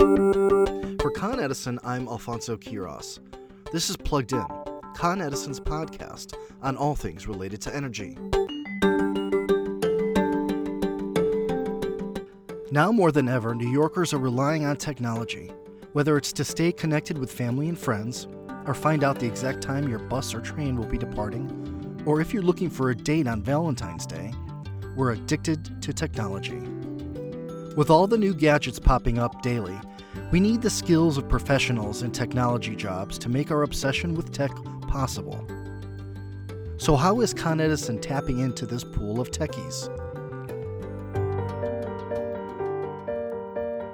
For Con Edison, I'm Alfonso Quiros. This is Plugged In, Con Edison's podcast on all things related to energy. Now more than ever, New Yorkers are relying on technology, whether it's to stay connected with family and friends, or find out the exact time your bus or train will be departing, or if you're looking for a date on Valentine's Day, we're addicted to technology. With all the new gadgets popping up daily, we need the skills of professionals in technology jobs to make our obsession with tech possible. So, how is Con Edison tapping into this pool of techies?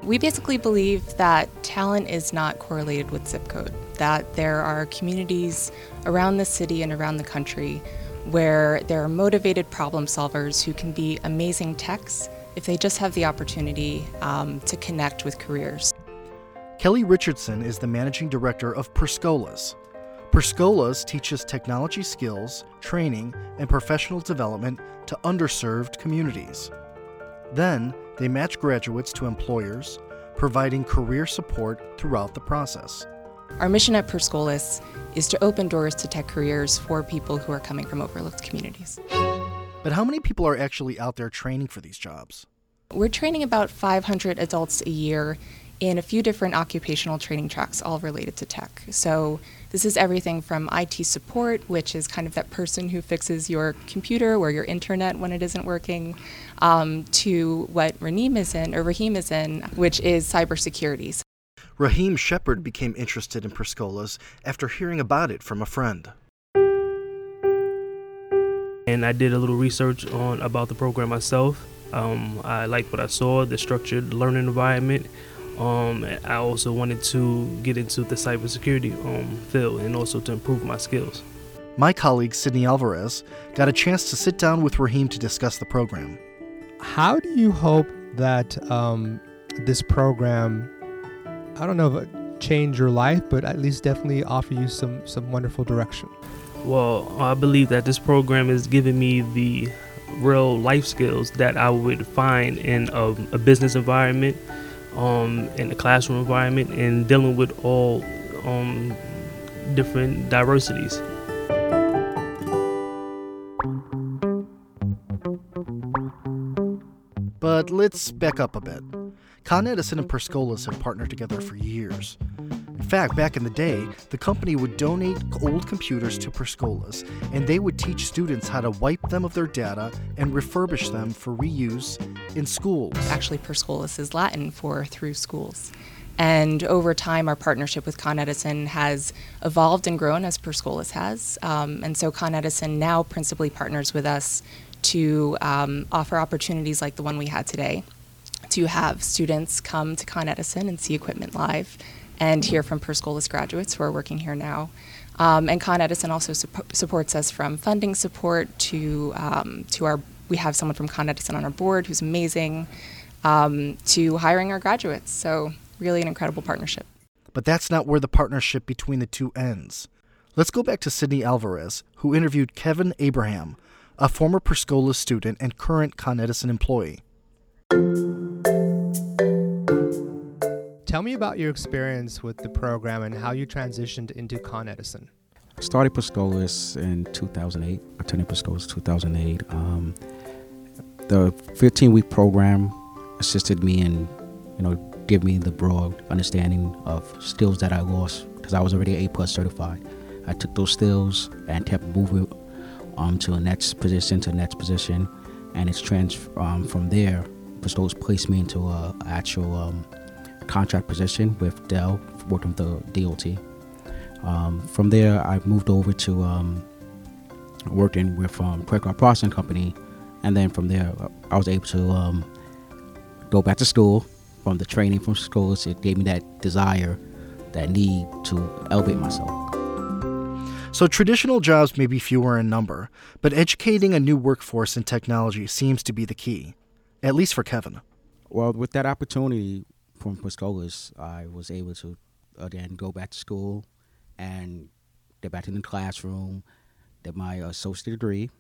We basically believe that talent is not correlated with zip code, that there are communities around the city and around the country where there are motivated problem solvers who can be amazing techs if they just have the opportunity um, to connect with careers. Kelly Richardson is the managing director of Per Scholas. Perscolas teaches technology skills, training, and professional development to underserved communities. Then, they match graduates to employers, providing career support throughout the process. Our mission at Per Scholas is to open doors to tech careers for people who are coming from overlooked communities. But how many people are actually out there training for these jobs? We're training about 500 adults a year in a few different occupational training tracks, all related to tech. So, this is everything from IT support, which is kind of that person who fixes your computer or your internet when it isn't working, um, to what Raheem is in, or Raheem is in, which is cybersecurity. Raheem Shepard became interested in Per Scholas after hearing about it from a friend. And I did a little research on about the program myself. Um, I liked what I saw, the structured learning environment. Um, I also wanted to get into the cybersecurity um, field and also to improve my skills. My colleague Sydney Alvarez got a chance to sit down with Raheem to discuss the program. How do you hope that um, this program, I don't know if it change your life, but at least definitely offer you some some wonderful direction? Well, I believe that this program is giving me the real life skills that I would find in a, a business environment, um, in a classroom environment, and dealing with all um, different diversities. But let's back up a bit. Con Edison and Per Scholas have partnered together for years. In fact, back in the day, the company would donate old computers to Per Scholas, and they would teach students how to wipe them of their data and refurbish them for reuse in schools. Actually, Per Scholas is Latin for through schools. And over time, our partnership with Con Edison has evolved and grown as Per Scholas has. Um, and so Con Edison now principally partners with us to um, offer opportunities like the one we had today to have students come to Con Edison and see equipment live and hear from Per Scholas graduates who are working here now. Um, and Con Edison also supp- supports us from funding support to um, to our. We have someone from Con Edison on our board who's amazing, um, to hiring our graduates. So really an incredible partnership. But that's not where the partnership between the two ends. Let's go back to Sydney Alvarez, who interviewed Kevin Abraham, a former Per Schola student and current Con Edison employee. Tell me about your experience with the program and how you transitioned into Con Edison. I started Per Scholas in 2008. I attended Per Scholas 2008. Um, the 15 week program assisted me in, you know, give me the broad understanding of skills that I lost because I was already A plus certified. I took those skills and kept moving um, to a next position, to a next position, and it's trans um, from there. Per Scholas placed me into a actual um, contract position with Dell, working with the DOT. Um, from there, I moved over to um, working with um, Credit Card Processing Company, and then from there, I was able to um, go back to school. From the training from schools, it gave me that desire, that need to elevate myself. So, traditional jobs may be fewer in number, but educating a new workforce in technology seems to be the key, at least for Kevin. Well, with that opportunity from Per Scholas, I was able to again go back to school and get back in the classroom, get my associate degree,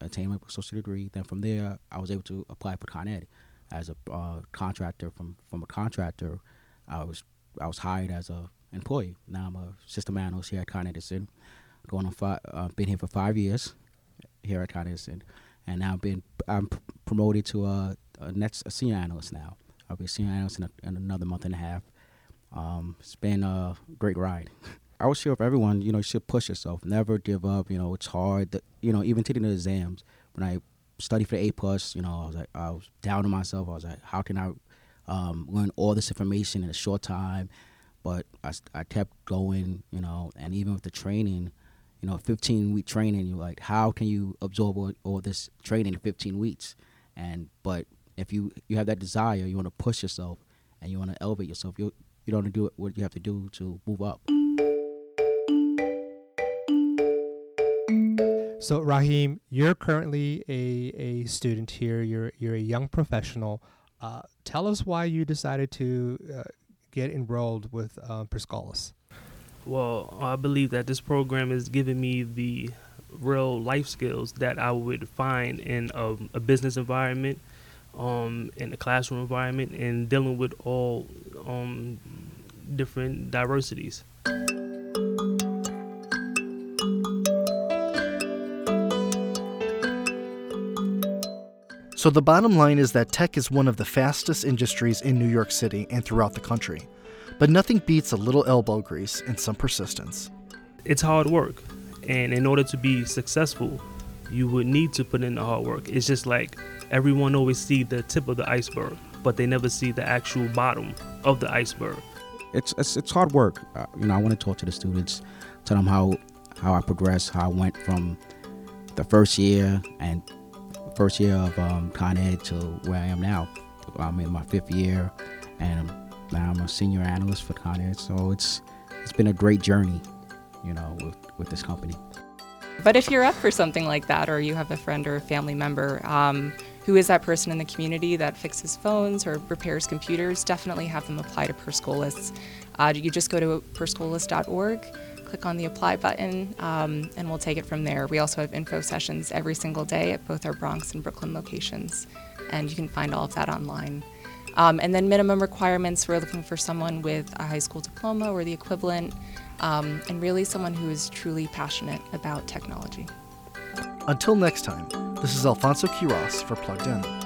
attain my associate degree. Then from there, I was able to apply for Con Ed as a uh, contractor. From from a contractor, I was I was hired as a employee. Now I'm a system analyst here at Con Edison. Going on five, uh, been here for five years here at Con Edison, and now I've been I'm promoted to a, a next a senior analyst now. I'll be seeing senior in, a, in another month and a half. Um, it's been a great ride. I would share with everyone, you know, you should push yourself. Never give up. You know, it's hard. To, you know, even taking the exams. When I studied for A plus, you know, I was like, I was down on myself. I was like, how can I um, learn all this information in a short time? But I, I kept going, you know, and even with the training, you know, 15 week training, you're like, how can you absorb all, all this training in 15 weeks? And but if you you have that desire, you want to push yourself and you want to elevate yourself, you you don't do what you have to do to move up. So Raheem, you're currently a, a student here. You're you're a young professional. Uh, tell us why you decided to uh, get enrolled with uh, Per Scholas. Well, I believe that this program is giving me the real life skills that I would find in a, a business environment, um, in a classroom environment, and dealing with all um, different diversities. So, the bottom line is that tech is one of the fastest industries in New York City and throughout the country. But nothing beats a little elbow grease and some persistence. It's hard work, and in order to be successful, you would need to put in the hard work. It's just like everyone always see the tip of the iceberg, but they never see the actual bottom of the iceberg. It's it's, it's hard work. Uh, you know, I want to talk to the students, tell them how how I progressed, how I went from the first year and first year of um, Con Ed to where I am now. I'm in my fifth year, and now I'm a senior analyst for Con Ed. So it's it's been a great journey, you know, with with this company. But if you're up for something like that, or you have a friend or a family member um, who is that person in the community that fixes phones or repairs computers, definitely have them apply to Per Scholas. Uh, you just go to perscholas.org click on the apply button um, and we'll take it from there. We also have info sessions every single day at both our Bronx and Brooklyn locations, and you can find all of that online. Um, and then minimum requirements we're looking for someone with a high school diploma or the equivalent, um, and really someone who is truly passionate about technology. Until next time, this is Alfonso Quiroz for Plugged In.